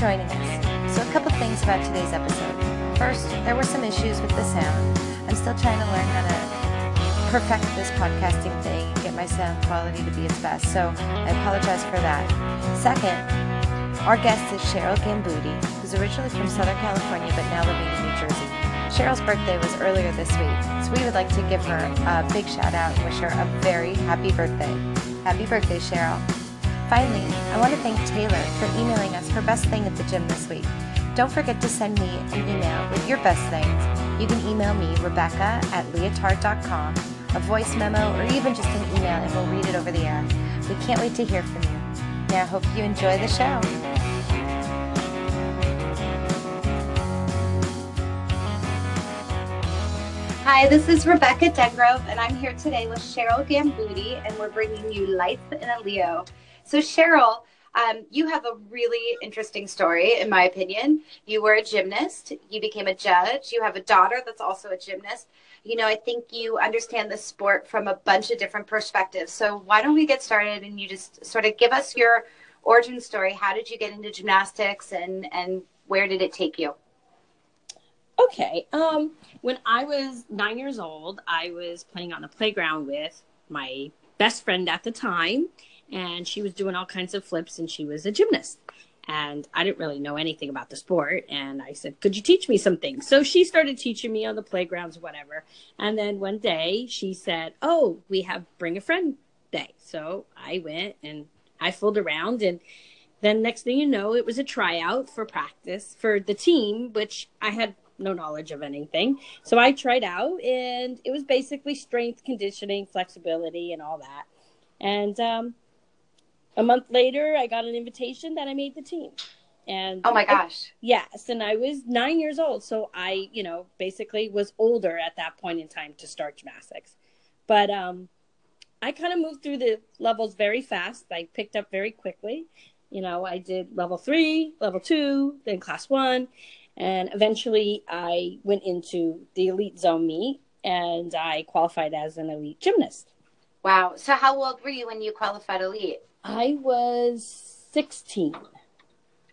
joining us. So, a couple things about today's episode. First, there were some issues with the sound. I'm still trying to learn how to perfect this podcasting thing and get my sound quality to be its best, so I apologize for that. Second, our guest is Cheryl Gambuti, who's originally from Southern California but now living in New Jersey. Cheryl's birthday was earlier this week, so we would like to give her a big shout out and wish her a very happy birthday. Happy birthday, Cheryl. Finally, I want to thank Taylor for emailing us her best thing at the gym this week. Don't forget to send me an email with your best things. You can email me, Rebecca at leotard.com, a voice memo, or even just an email, and we'll read it over the air. We can't wait to hear from you. Now, I hope you enjoy the show. Hi, this is Rebecca Dengrove, and I'm here today with Cheryl Gambuti, and we're bringing you Life in a Leo. So, Cheryl, um, you have a really interesting story, in my opinion. You were a gymnast, you became a judge, you have a daughter that's also a gymnast. You know, I think you understand the sport from a bunch of different perspectives. So, why don't we get started and you just sort of give us your origin story? How did you get into gymnastics and, and where did it take you? Okay. Um, when I was nine years old, I was playing on the playground with my best friend at the time, and she was doing all kinds of flips, and she was a gymnast. And I didn't really know anything about the sport. And I said, Could you teach me something? So she started teaching me on the playgrounds, whatever. And then one day she said, Oh, we have Bring a Friend Day. So I went and I fooled around and then next thing you know it was a tryout for practice for the team which i had no knowledge of anything. So I tried out, and it was basically strength conditioning, flexibility, and all that. And um, a month later, I got an invitation that I made the team. And oh my gosh, I, yes, and I was nine years old, so I, you know, basically was older at that point in time to start gymnastics. But um, I kind of moved through the levels very fast. I picked up very quickly. You know, I did level three, level two, then class one, and eventually I went into the elite zone meet and I qualified as an elite gymnast. Wow. So how old were you when you qualified elite? I was 16.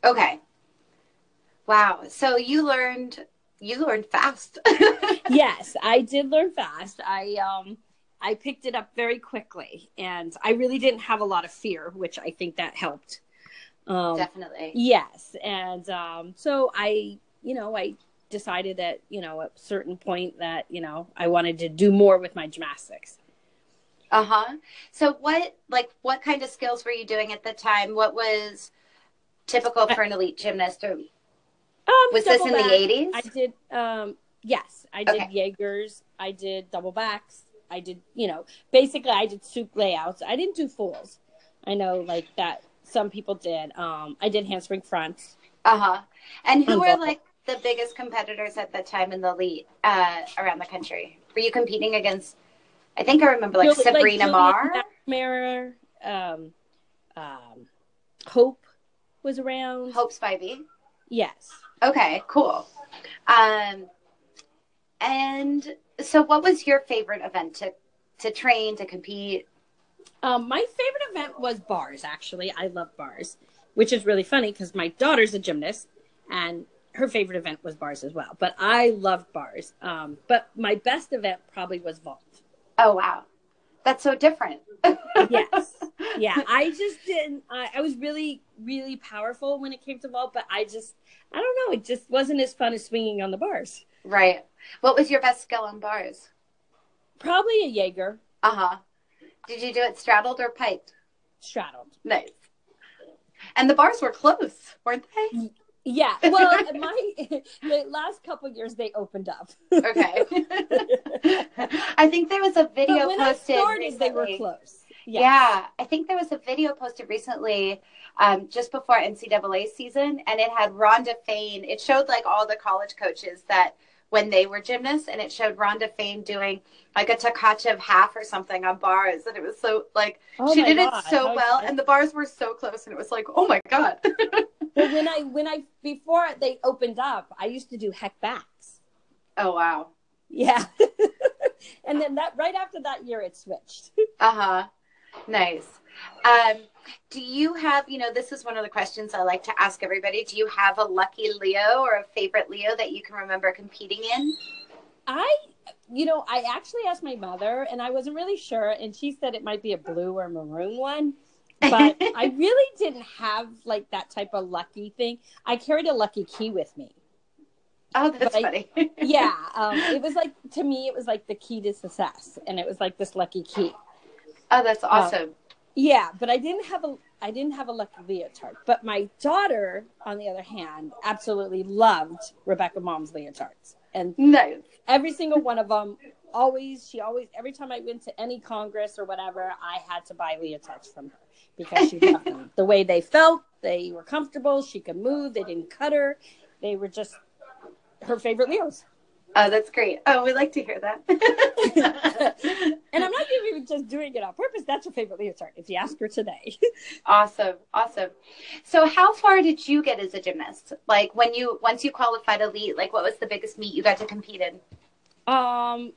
Okay. Wow. So you learned you learned fast. yes, I did learn fast. I um I picked it up very quickly and I really didn't have a lot of fear, which I think that helped. Um, Definitely. Yes. And um, so I you know, I decided that, you know, at a certain point that, you know, I wanted to do more with my gymnastics. Uh-huh. So what like what kind of skills were you doing at the time? What was typical for an elite gymnast or um, was this in back, the 80s? I did um yes, I did okay. Jaegers, I did double backs, I did, you know, basically I did soup layouts. I didn't do fools I know like that some people did. Um I did handspring fronts. Uh-huh. And who were like the biggest competitors at the time in the elite uh, around the country? Were you competing against? I think I remember like Sabrina like Mar, Mara, um, um, Hope was around. Hope Spivey. Yes. Okay. Cool. Um, and so, what was your favorite event to to train to compete? Um, my favorite event was bars. Actually, I love bars, which is really funny because my daughter's a gymnast, and her favorite event was bars as well. But I loved bars. Um, but my best event probably was vault. Oh wow, that's so different. yes, yeah. I just didn't. I, I was really, really powerful when it came to vault, but I just, I don't know. It just wasn't as fun as swinging on the bars. Right. What was your best skill on bars? Probably a Jaeger. Uh huh. Did you do it straddled or piked? Straddled. Nice. And the bars were close, weren't they? Yeah. Well, my the last couple years they opened up. okay. I think there was a video but when posted. I started, recently. they were close. Yes. Yeah, I think there was a video posted recently, um, just before NCAA season, and it had Rhonda Faehn. It showed like all the college coaches that when they were gymnasts, and it showed Rhonda Faehn doing like a Tkachev half or something on bars, and it was so like oh she did God. it so well, and the bars were so close, and it was like, oh my God. well, when I when I before they opened up, I used to do heck backs. Oh wow. Yeah. and then that right after that year, it switched. uh huh. Nice. Um, do you have, you know, this is one of the questions I like to ask everybody. Do you have a lucky Leo or a favorite Leo that you can remember competing in? I, you know, I actually asked my mother and I wasn't really sure. And she said it might be a blue or maroon one. But I really didn't have like that type of lucky thing. I carried a lucky key with me. Oh, that's funny. Yeah. Um, it was like, to me, it was like the key to success. And it was like this lucky key. Oh, that's um, awesome. Yeah, but I didn't have a I didn't have a lucky leotard. But my daughter, on the other hand, absolutely loved Rebecca Mom's leotards. And no. every single one of them always she always every time I went to any congress or whatever, I had to buy leotards from her because she loved them. The way they felt, they were comfortable, she could move, they didn't cut her. They were just her favorite Leos. Oh, that's great. Oh, we like to hear that. and I'm not even just doing it on purpose. That's her favorite leotard if you ask her today. awesome. Awesome. So how far did you get as a gymnast? Like when you once you qualified elite, like what was the biggest meet you got to compete in? Um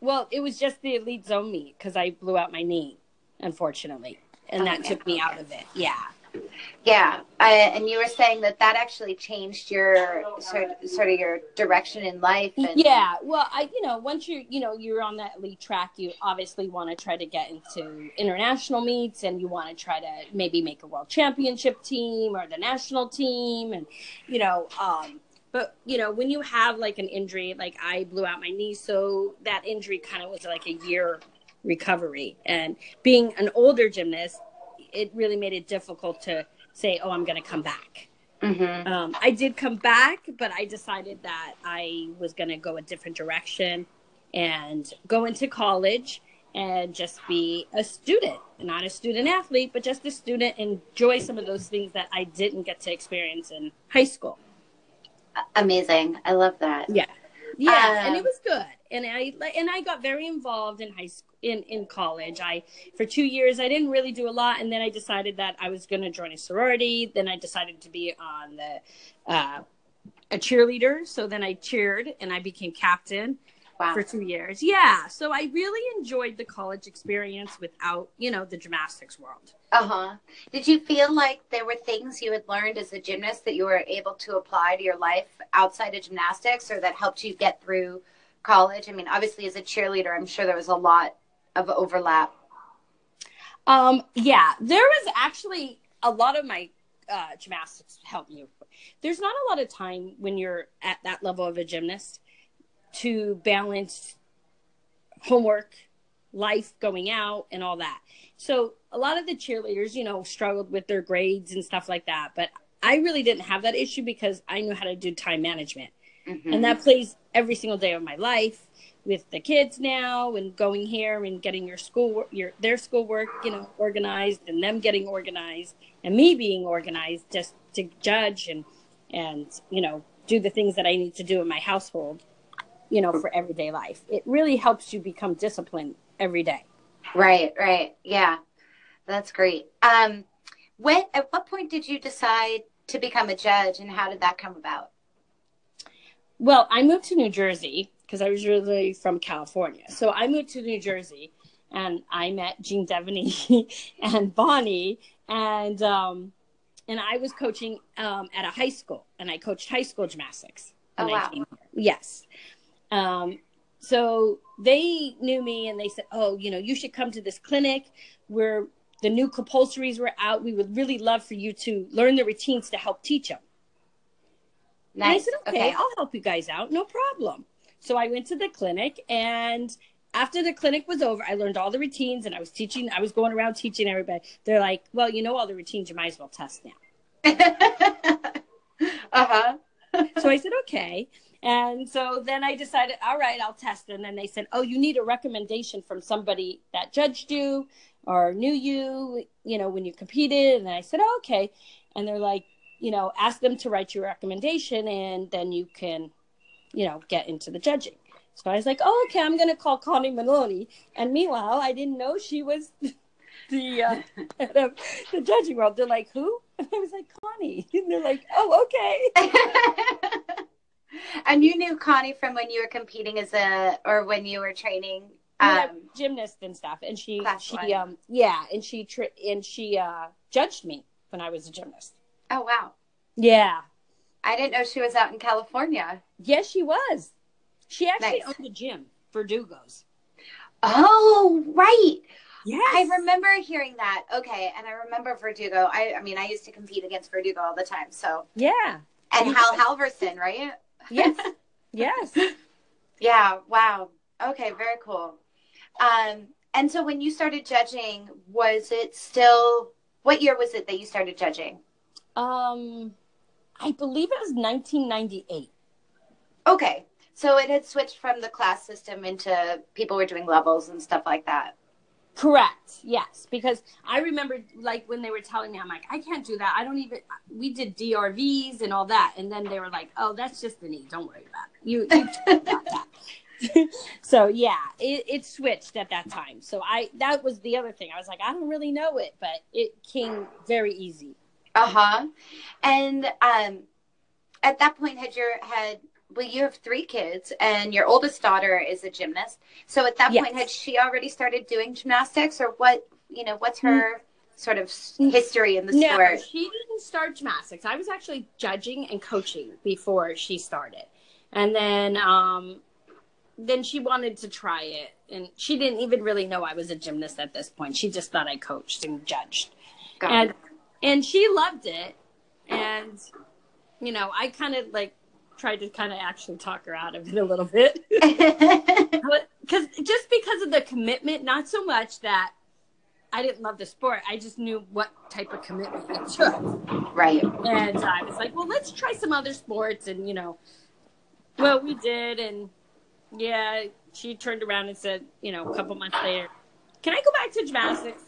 well, it was just the elite zone meet because I blew out my knee, unfortunately. And oh, that took me out of it. Yeah. Yeah, I, and you were saying that that actually changed your sort sort of your direction in life. And... Yeah, well, I you know once you're, you know you're on that lead track, you obviously want to try to get into international meets, and you want to try to maybe make a world championship team or the national team, and you know. um but you know when you have like an injury like i blew out my knee so that injury kind of was like a year recovery and being an older gymnast it really made it difficult to say, "Oh, I'm going to come back." Mm-hmm. Um, I did come back, but I decided that I was going to go a different direction and go into college and just be a student, not a student athlete, but just a student, enjoy some of those things that I didn't get to experience in high school. Amazing. I love that. Yeah. Yeah, um, and it was good. And I and I got very involved in high school in in college. I for 2 years I didn't really do a lot and then I decided that I was going to join a sorority. Then I decided to be on the uh, a cheerleader. So then I cheered and I became captain wow. for 2 years. Yeah, so I really enjoyed the college experience without, you know, the gymnastics world. Uh-huh. Did you feel like there were things you had learned as a gymnast that you were able to apply to your life outside of gymnastics or that helped you get through college? I mean, obviously as a cheerleader, I'm sure there was a lot of overlap? Um, yeah, there was actually a lot of my uh, gymnastics helped me. There's not a lot of time when you're at that level of a gymnast to balance homework, life, going out, and all that. So a lot of the cheerleaders, you know, struggled with their grades and stuff like that. But I really didn't have that issue because I knew how to do time management. Mm-hmm. And that plays every single day of my life with the kids now and going here and getting your school your their schoolwork you know organized and them getting organized and me being organized just to judge and and you know do the things that I need to do in my household you know for everyday life it really helps you become disciplined every day right right yeah that's great um when at what point did you decide to become a judge and how did that come about well I moved to New Jersey because I was originally from California. So I moved to New Jersey and I met Jean Devaney and Bonnie and um, and I was coaching um, at a high school and I coached high school gymnastics. Oh, wow. Yes. Um, so they knew me and they said, "Oh, you know, you should come to this clinic where the new compulsories were out. We would really love for you to learn the routines to help teach them." Nice. And I said, okay, okay, I'll help you guys out. No problem. So I went to the clinic and after the clinic was over, I learned all the routines and I was teaching, I was going around teaching everybody. They're like, well, you know all the routines, you might as well test now. uh-huh. so I said, okay. And so then I decided, all right, I'll test. And then they said, oh, you need a recommendation from somebody that judged you or knew you, you know, when you competed. And I said, oh, okay. And they're like, you know, ask them to write your recommendation and then you can you know, get into the judging. So I was like, oh, okay, I'm going to call Connie Maloney. And meanwhile, I didn't know she was the uh, of the judging world. They're like, who? And I was like, Connie. And they're like, oh, okay. And you knew Connie from when you were competing as a, or when you were training um, gymnast and stuff. And she, she, one. um, yeah, and she, and she, uh, judged me when I was a gymnast. Oh wow. Yeah. I didn't know she was out in California. Yes, she was. She actually Nice. owned a gym, Verdugo's. Oh, right. Yes. I remember hearing that. Okay, and I remember Verdugo. I, I mean, I used to compete against Verdugo all the time. So, Yeah. and Hal Halverson, right? Yes. yes. Yeah. Wow. Okay. Very cool. Um, and so when you started judging, was it still? What year was it that you started judging? Um, I believe it was 1998. Okay. So it had switched from the class system into people were doing levels and stuff like that. Correct. Yes, because I remember like when they were telling me, I'm like, I can't do that. I don't even. We did DRVs and all that, and then they were like, Oh, that's just the knee. Don't worry about it. You, you got that. so yeah, it, it switched at that time. So I that was the other thing. I was like, I don't really know it, but it came very easy. Uh huh. And um, at that point, had your had well, you have three kids, and your oldest daughter is a gymnast. So at that Yes. point, had she already started doing gymnastics, or what? You know, what's her sort of history in the No, sport? she didn't start gymnastics. I was actually judging and coaching before she started, and then um, then she wanted to try it, and she didn't even really know I was a gymnast at this point. She just thought I coached and judged, Got and and she loved it, and you know I kind of like tried to kind of actually talk her out of it a little bit because just because of the commitment, not so much that. I didn't love the sport. I just knew what type of commitment it took. right. And I was like, well, let's try some other sports. And, you know, well, we did. And yeah, she turned around and said, you know, a couple months later, can I go back to gymnastics?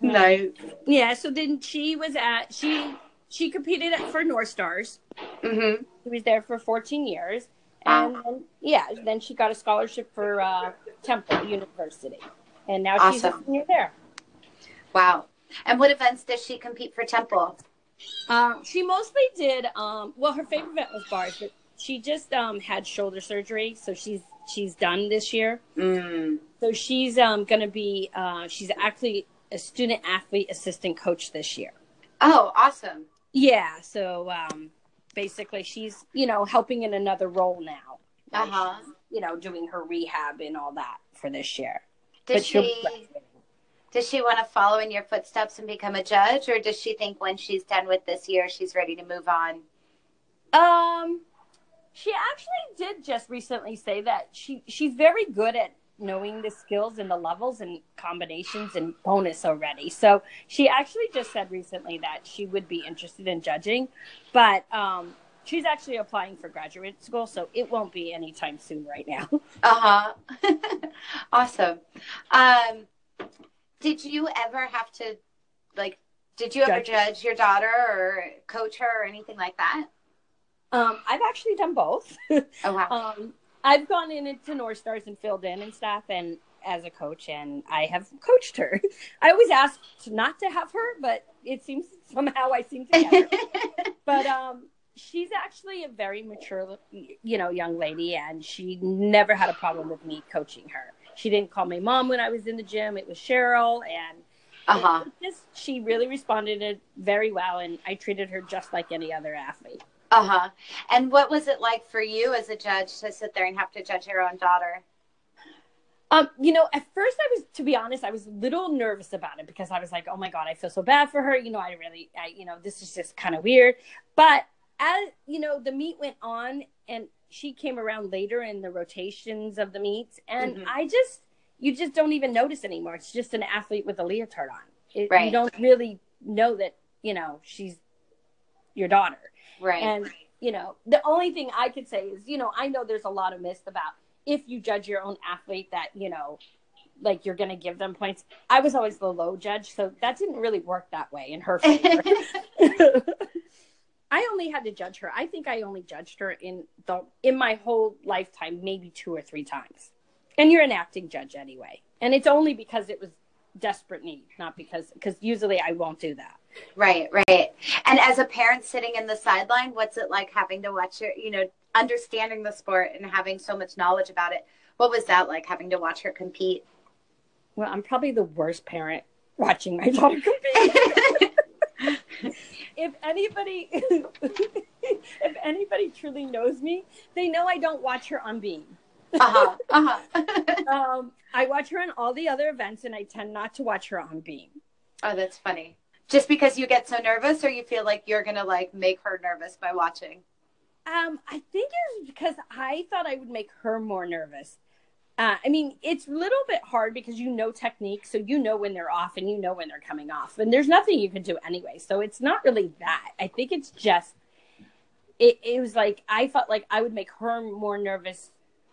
nice. yeah. So then she was at, she, she competed at, for North Stars. Mm-hmm. She was there for 14 years. And then, yeah, then she got a scholarship for uh, Temple University. And now she's a senior there. Wow. And what events does she compete for Temple? Um, she mostly did. Um, well, her favorite event was bars, but she just um, had shoulder surgery, so she's she's done this year. Mm. So she's um, going to be. Uh, she's actually a student athlete assistant coach this year. Oh, awesome. Yeah. So um, basically, she's you know helping in another role now. Uh huh. You know, doing her rehab and all that for this year. Does But she does she want to follow in your footsteps and become a judge, or does she think when she's done with this year, she's ready to move on? Um, she actually did just recently say that she she's very good at knowing the skills and the levels and combinations and bonus already. So she actually just said recently that she would be interested in judging, but um, she's actually applying for graduate school, so it won't be anytime soon right now. Uh huh. awesome. Um, did you ever have to, like, did you ever Judge. judge your daughter or coach her or anything like that? Um, I've actually done both. Oh wow. um, I've gone in into North Stars and filled in and stuff, and as a coach, and I have coached her. I always asked not to have her, but it seems somehow I seem to get her. but um, she's actually a very mature, you know, young lady, and she never had a problem with me coaching her. She didn't call me mom when I was in the gym. It was Cheryl, and Uh huh. just she really responded very well, and I treated her just like any other athlete. Uh huh. And what was it like for you as a judge to sit there and have to judge your own daughter? Um, you know, at first I was, to be honest, I was a little nervous about it because I was like, oh my God, I feel so bad for her. You know, I really, I, you know, this is just kind of weird. But as, you know, the meet went on and she came around later in the rotations of the meets. And Mhm. I just, you just don't even notice anymore. It's just an athlete with a leotard on. It, Right. You don't really know that, you know, she's your daughter. Right. And, you know, the only thing I could say is, you know, I know there's a lot of myths about if you judge your own athlete that, you know, like you're going to give them points. I was always the low judge, so that didn't really work that way in her favor. I only had to judge her. I think I only judged her in the in my whole lifetime maybe two or three times. And you're an acting judge anyway. And it's only because it was desperate need, not because because usually I won't do that. Right, right. And as a parent sitting in the sideline, what's it like having to watch your, you know, understanding the sport and having so much knowledge about it? What was that like having to watch her compete? Well, I'm probably the worst parent watching my daughter compete. if anybody if anybody truly knows me, they know I don't watch her on Beam. uh-huh. Uh-huh. Um, I watch her on all the other events, and I tend not to watch her on Beam. oh, that's funny. Just because you get so nervous or you feel like you're going to like make her nervous by watching? Um, I think it's because I thought I would make her more nervous. Uh, I mean, it's a little bit hard because you know technique, so you know when they're off and you know when they're coming off, and there's nothing you can do anyway. So it's not really that. I think it's just it. It was like I felt like I would make her more nervous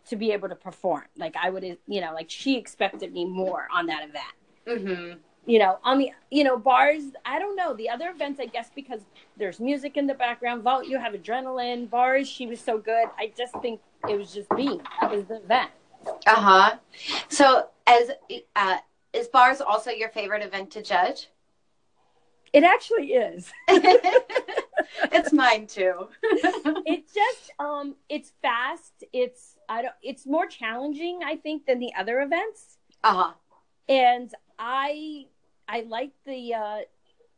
to be able to perform. Like I would, you know, like she expected me more on that event. Mm-hmm. You know, on the you know bars, I don't know the other events. I guess because there's music in the background. Vault, you have adrenaline. Bars, she was so good. I just think it was just me. That was the event. Uh-huh. So as uh is bars also your favorite event to judge? It actually is. it's mine too. it's just um it's fast. It's I don't it's more challenging I think than the other events. uh-huh. And I I like the uh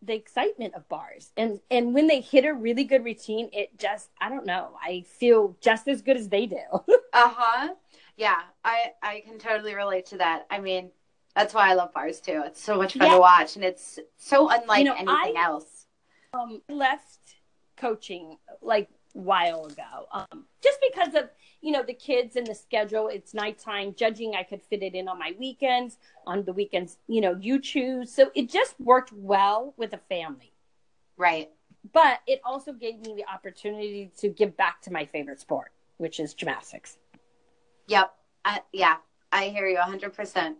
the excitement of bars. And and when they hit a really good routine, it just I don't know. I feel just as good as they do. Uh-huh. Yeah, I I can totally relate to that. I mean, that's why I love bars too. It's so much fun Yeah. to watch and it's so unlike You know, anything I- else. um, left coaching like a while ago, um, just because of you know the kids and the schedule. It's nighttime judging. I could fit it in on my weekends. On the weekends, you know, you choose. So it just worked well with a family. Right. But it also gave me the opportunity to give back to my favorite sport, which is gymnastics. Yep. Uh, yeah, I hear you 100%.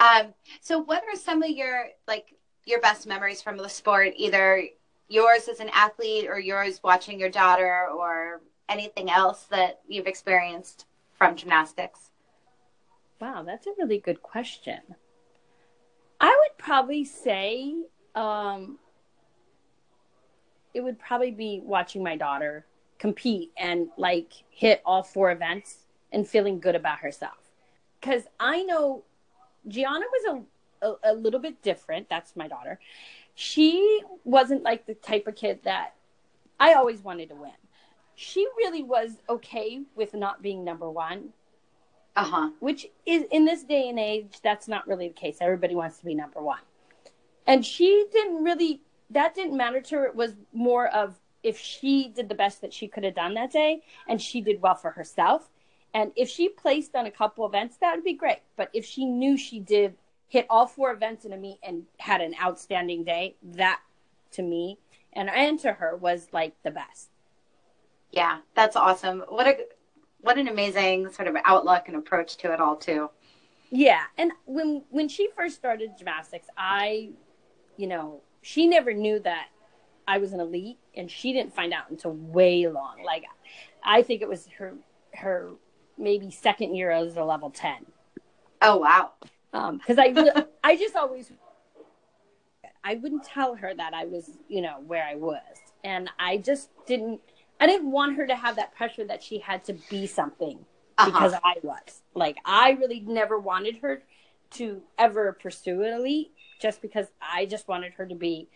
Um, so what are some of your like your best memories from the sport either yours as an athlete or yours watching your daughter or anything else that you've experienced from gymnastics? Wow, that's a really good question. I would probably say um, it would probably be watching my daughter compete and like hit all four events and feeling good about herself. Because I know Gianna was a, a, a little bit different. That's my daughter. She wasn't like the type of kid that I always wanted to win. She really was okay with not being number one. Uh-huh. which is in this day and age that's not really the case. Everybody wants to be number one. And she didn't really that didn't matter to her. It was more of if she did the best that she could have done that day and she did well for herself. And if she placed on a couple events that would be great. But if she knew she did hit all four events in a meet and had an outstanding day that to me and and to her was like the best Yeah, that's awesome. What a what an amazing sort of outlook and approach to it all too. Yeah, and when when she first started gymnastics, I, you know, she never knew that I was an elite, and she didn't find out until way long. Like, I think it was her her maybe second year as a level ten. Oh wow. Um, because I I just always I wouldn't tell her that I was you know where I was, and I just didn't. I didn't want her to have that pressure that she had to be something Uh-huh. because I was. Like I really never wanted her to ever pursue an elite just because I just wanted her to be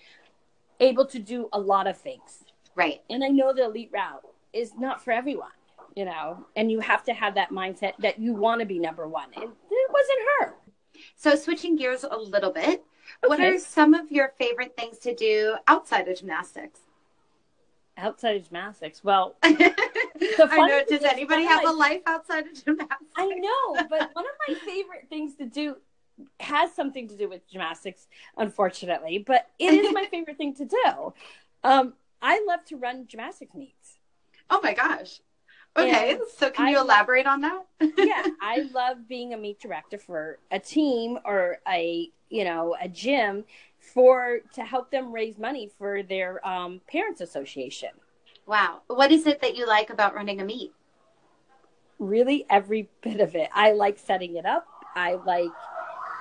able to do a lot of things. Right. And I know the elite route is not for everyone, you know, and you have to have that mindset that you want to be number one. And it wasn't her. So switching gears a little bit, what are some of your favorite things to do outside of gymnastics? Outside of gymnastics. Well, I know. Does anybody have a my- life outside of gymnastics? I know, but one of my favorite things to do has something to do with gymnastics, unfortunately, but it is my favorite thing to do. Um, I love to run gymnastics meets. Oh my gosh. Okay, And so can I you love- elaborate on that? Yeah, I love being a meet director for a team or a you know a gym for to help them raise money for their um, parents association. wow. What is it that you like about running a meet? really every bit of it. I like setting it up. I like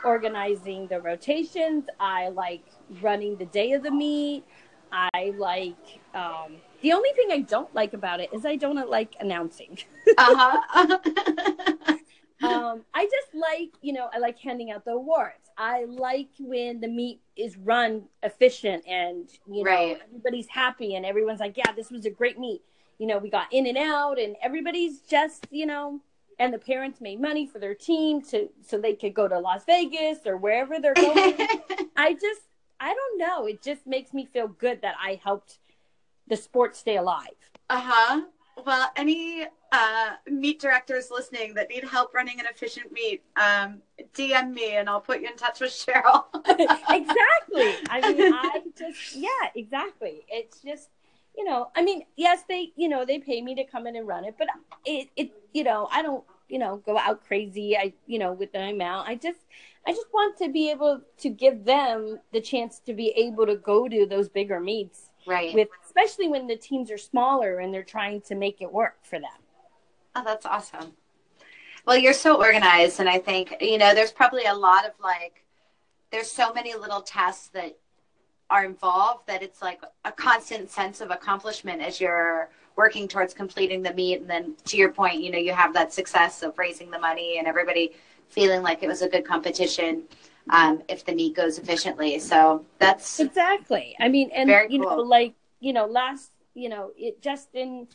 organizing the rotations. I like running the day of the meet. I like um, the only thing I don't like about it is I don't like announcing. Uh-huh. um, I just like, you know, I like handing out the awards. I like when the meet is run efficient and you know Right. everybody's happy and everyone's like, yeah, this was a great meet. You know, we got in and out and everybody's just you know, and the parents made money for their team to so they could go to Las Vegas or wherever they're going. I just I don't know. It just makes me feel good that I helped the sport stay alive. Uh huh. Well, any uh, meet directors listening that need help running an efficient meet, um, DM me and I'll put you in touch with Cheryl. exactly. I mean, I just yeah, exactly. It's just you know, I mean, yes, they you know they pay me to come in and run it, but it it you know I don't you know go out crazy. I you know with the amount. I just I just want to be able to give them the chance to be able to go to those bigger meets right. with, especially when the teams are smaller and they're trying to make it work for them. Oh, that's awesome. Well, you're so organized, and I think you know there's probably a lot of like, there's so many little tasks that are involved that it's like a constant sense of accomplishment as you're working towards completing the meet, and then to your point, you know, you have that success of raising the money and everybody feeling like it was a good competition um, if the meet goes efficiently. So that's Exactly. I mean, and Very you know, cool. like you know, last you know, it just in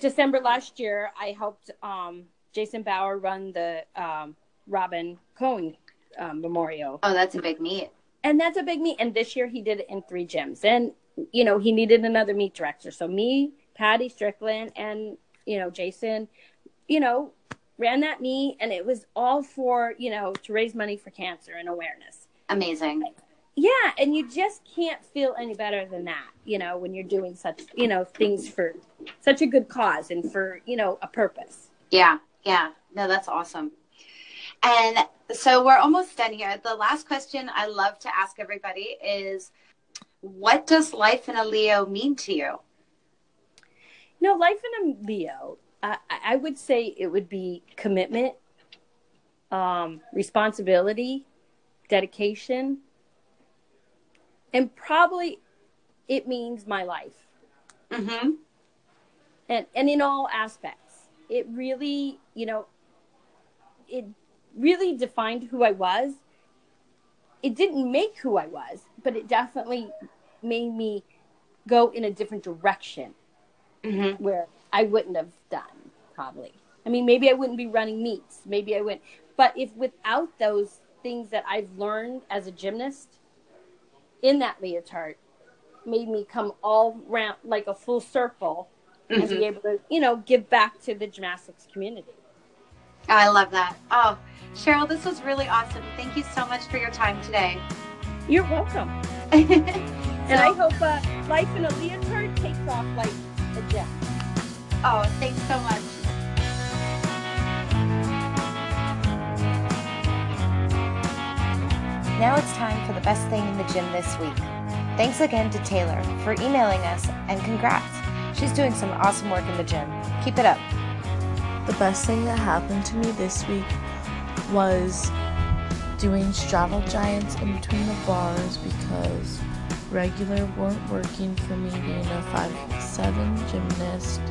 December last year, I helped um, Jason Bauer run the um, Robin Cohen um, Memorial, oh, that's a big meet. and that's a big meet. And this year, he did it in three gyms, and you know, he needed another meet director. So me, Patty Strickland, and you know, Jason, you know, ran that meet, and it was all for you know to raise money for cancer and awareness. Amazing. Yeah, and you just can't feel any better than that, you know, when you're doing such, you know, things for such a good cause and for, you know, a purpose. Yeah, yeah. No, that's awesome. And so we're almost done here. The last question I love to ask everybody is what does life in a Leo mean to you? You know, life in a Leo, I I would say it would be commitment, um, responsibility, dedication, and probably it means my life. Mm-hmm. and and in all aspects it really you know it really defined who i was it didn't make who i was but it definitely made me go in a different direction Mm-hmm. where i wouldn't have done probably i mean maybe i wouldn't be running meets maybe i wouldn't but if without those things that i've learned as a gymnast in that leotard made me come all round like a full circle and Mm-hmm. be able to, you know, give back to the gymnastics community. I love that. Oh, Cheryl, this was really awesome. Thank you so much for your time today. You're welcome. and And I hope uh, life in a leotard takes off like a jet. oh, thanks so much. Now it's time for the best thing in the gym this week. Thanks again to Taylor for emailing us and congrats. She's doing some awesome work in the gym. Keep it up. The best thing that happened to me this week was doing straddle giants in between the bars because regular weren't working for me being a five seven gymnast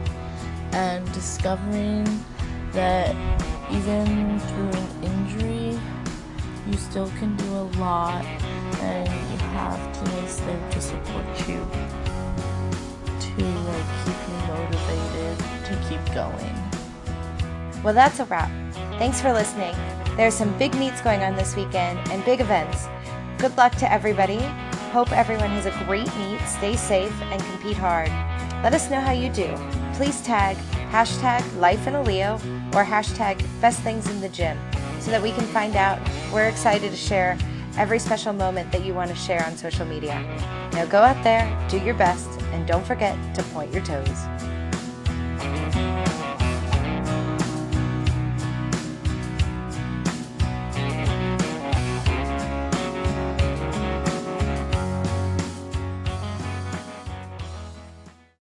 and discovering that even through an injury you still can do a lot and you have teammates there to support you to like keep you motivated to keep going. Well, that's a wrap. Thanks for listening. There's some big meets going on this weekend and big events. Good luck to everybody. Hope everyone has a great meet, stay safe, and compete hard. Let us know how you do. Please tag hashtag life in a Leo or hashtag best things in the gym so that we can find out. We're excited to share every special moment that you want to share on social media. Now go out there, do your best, and don't forget to point your toes.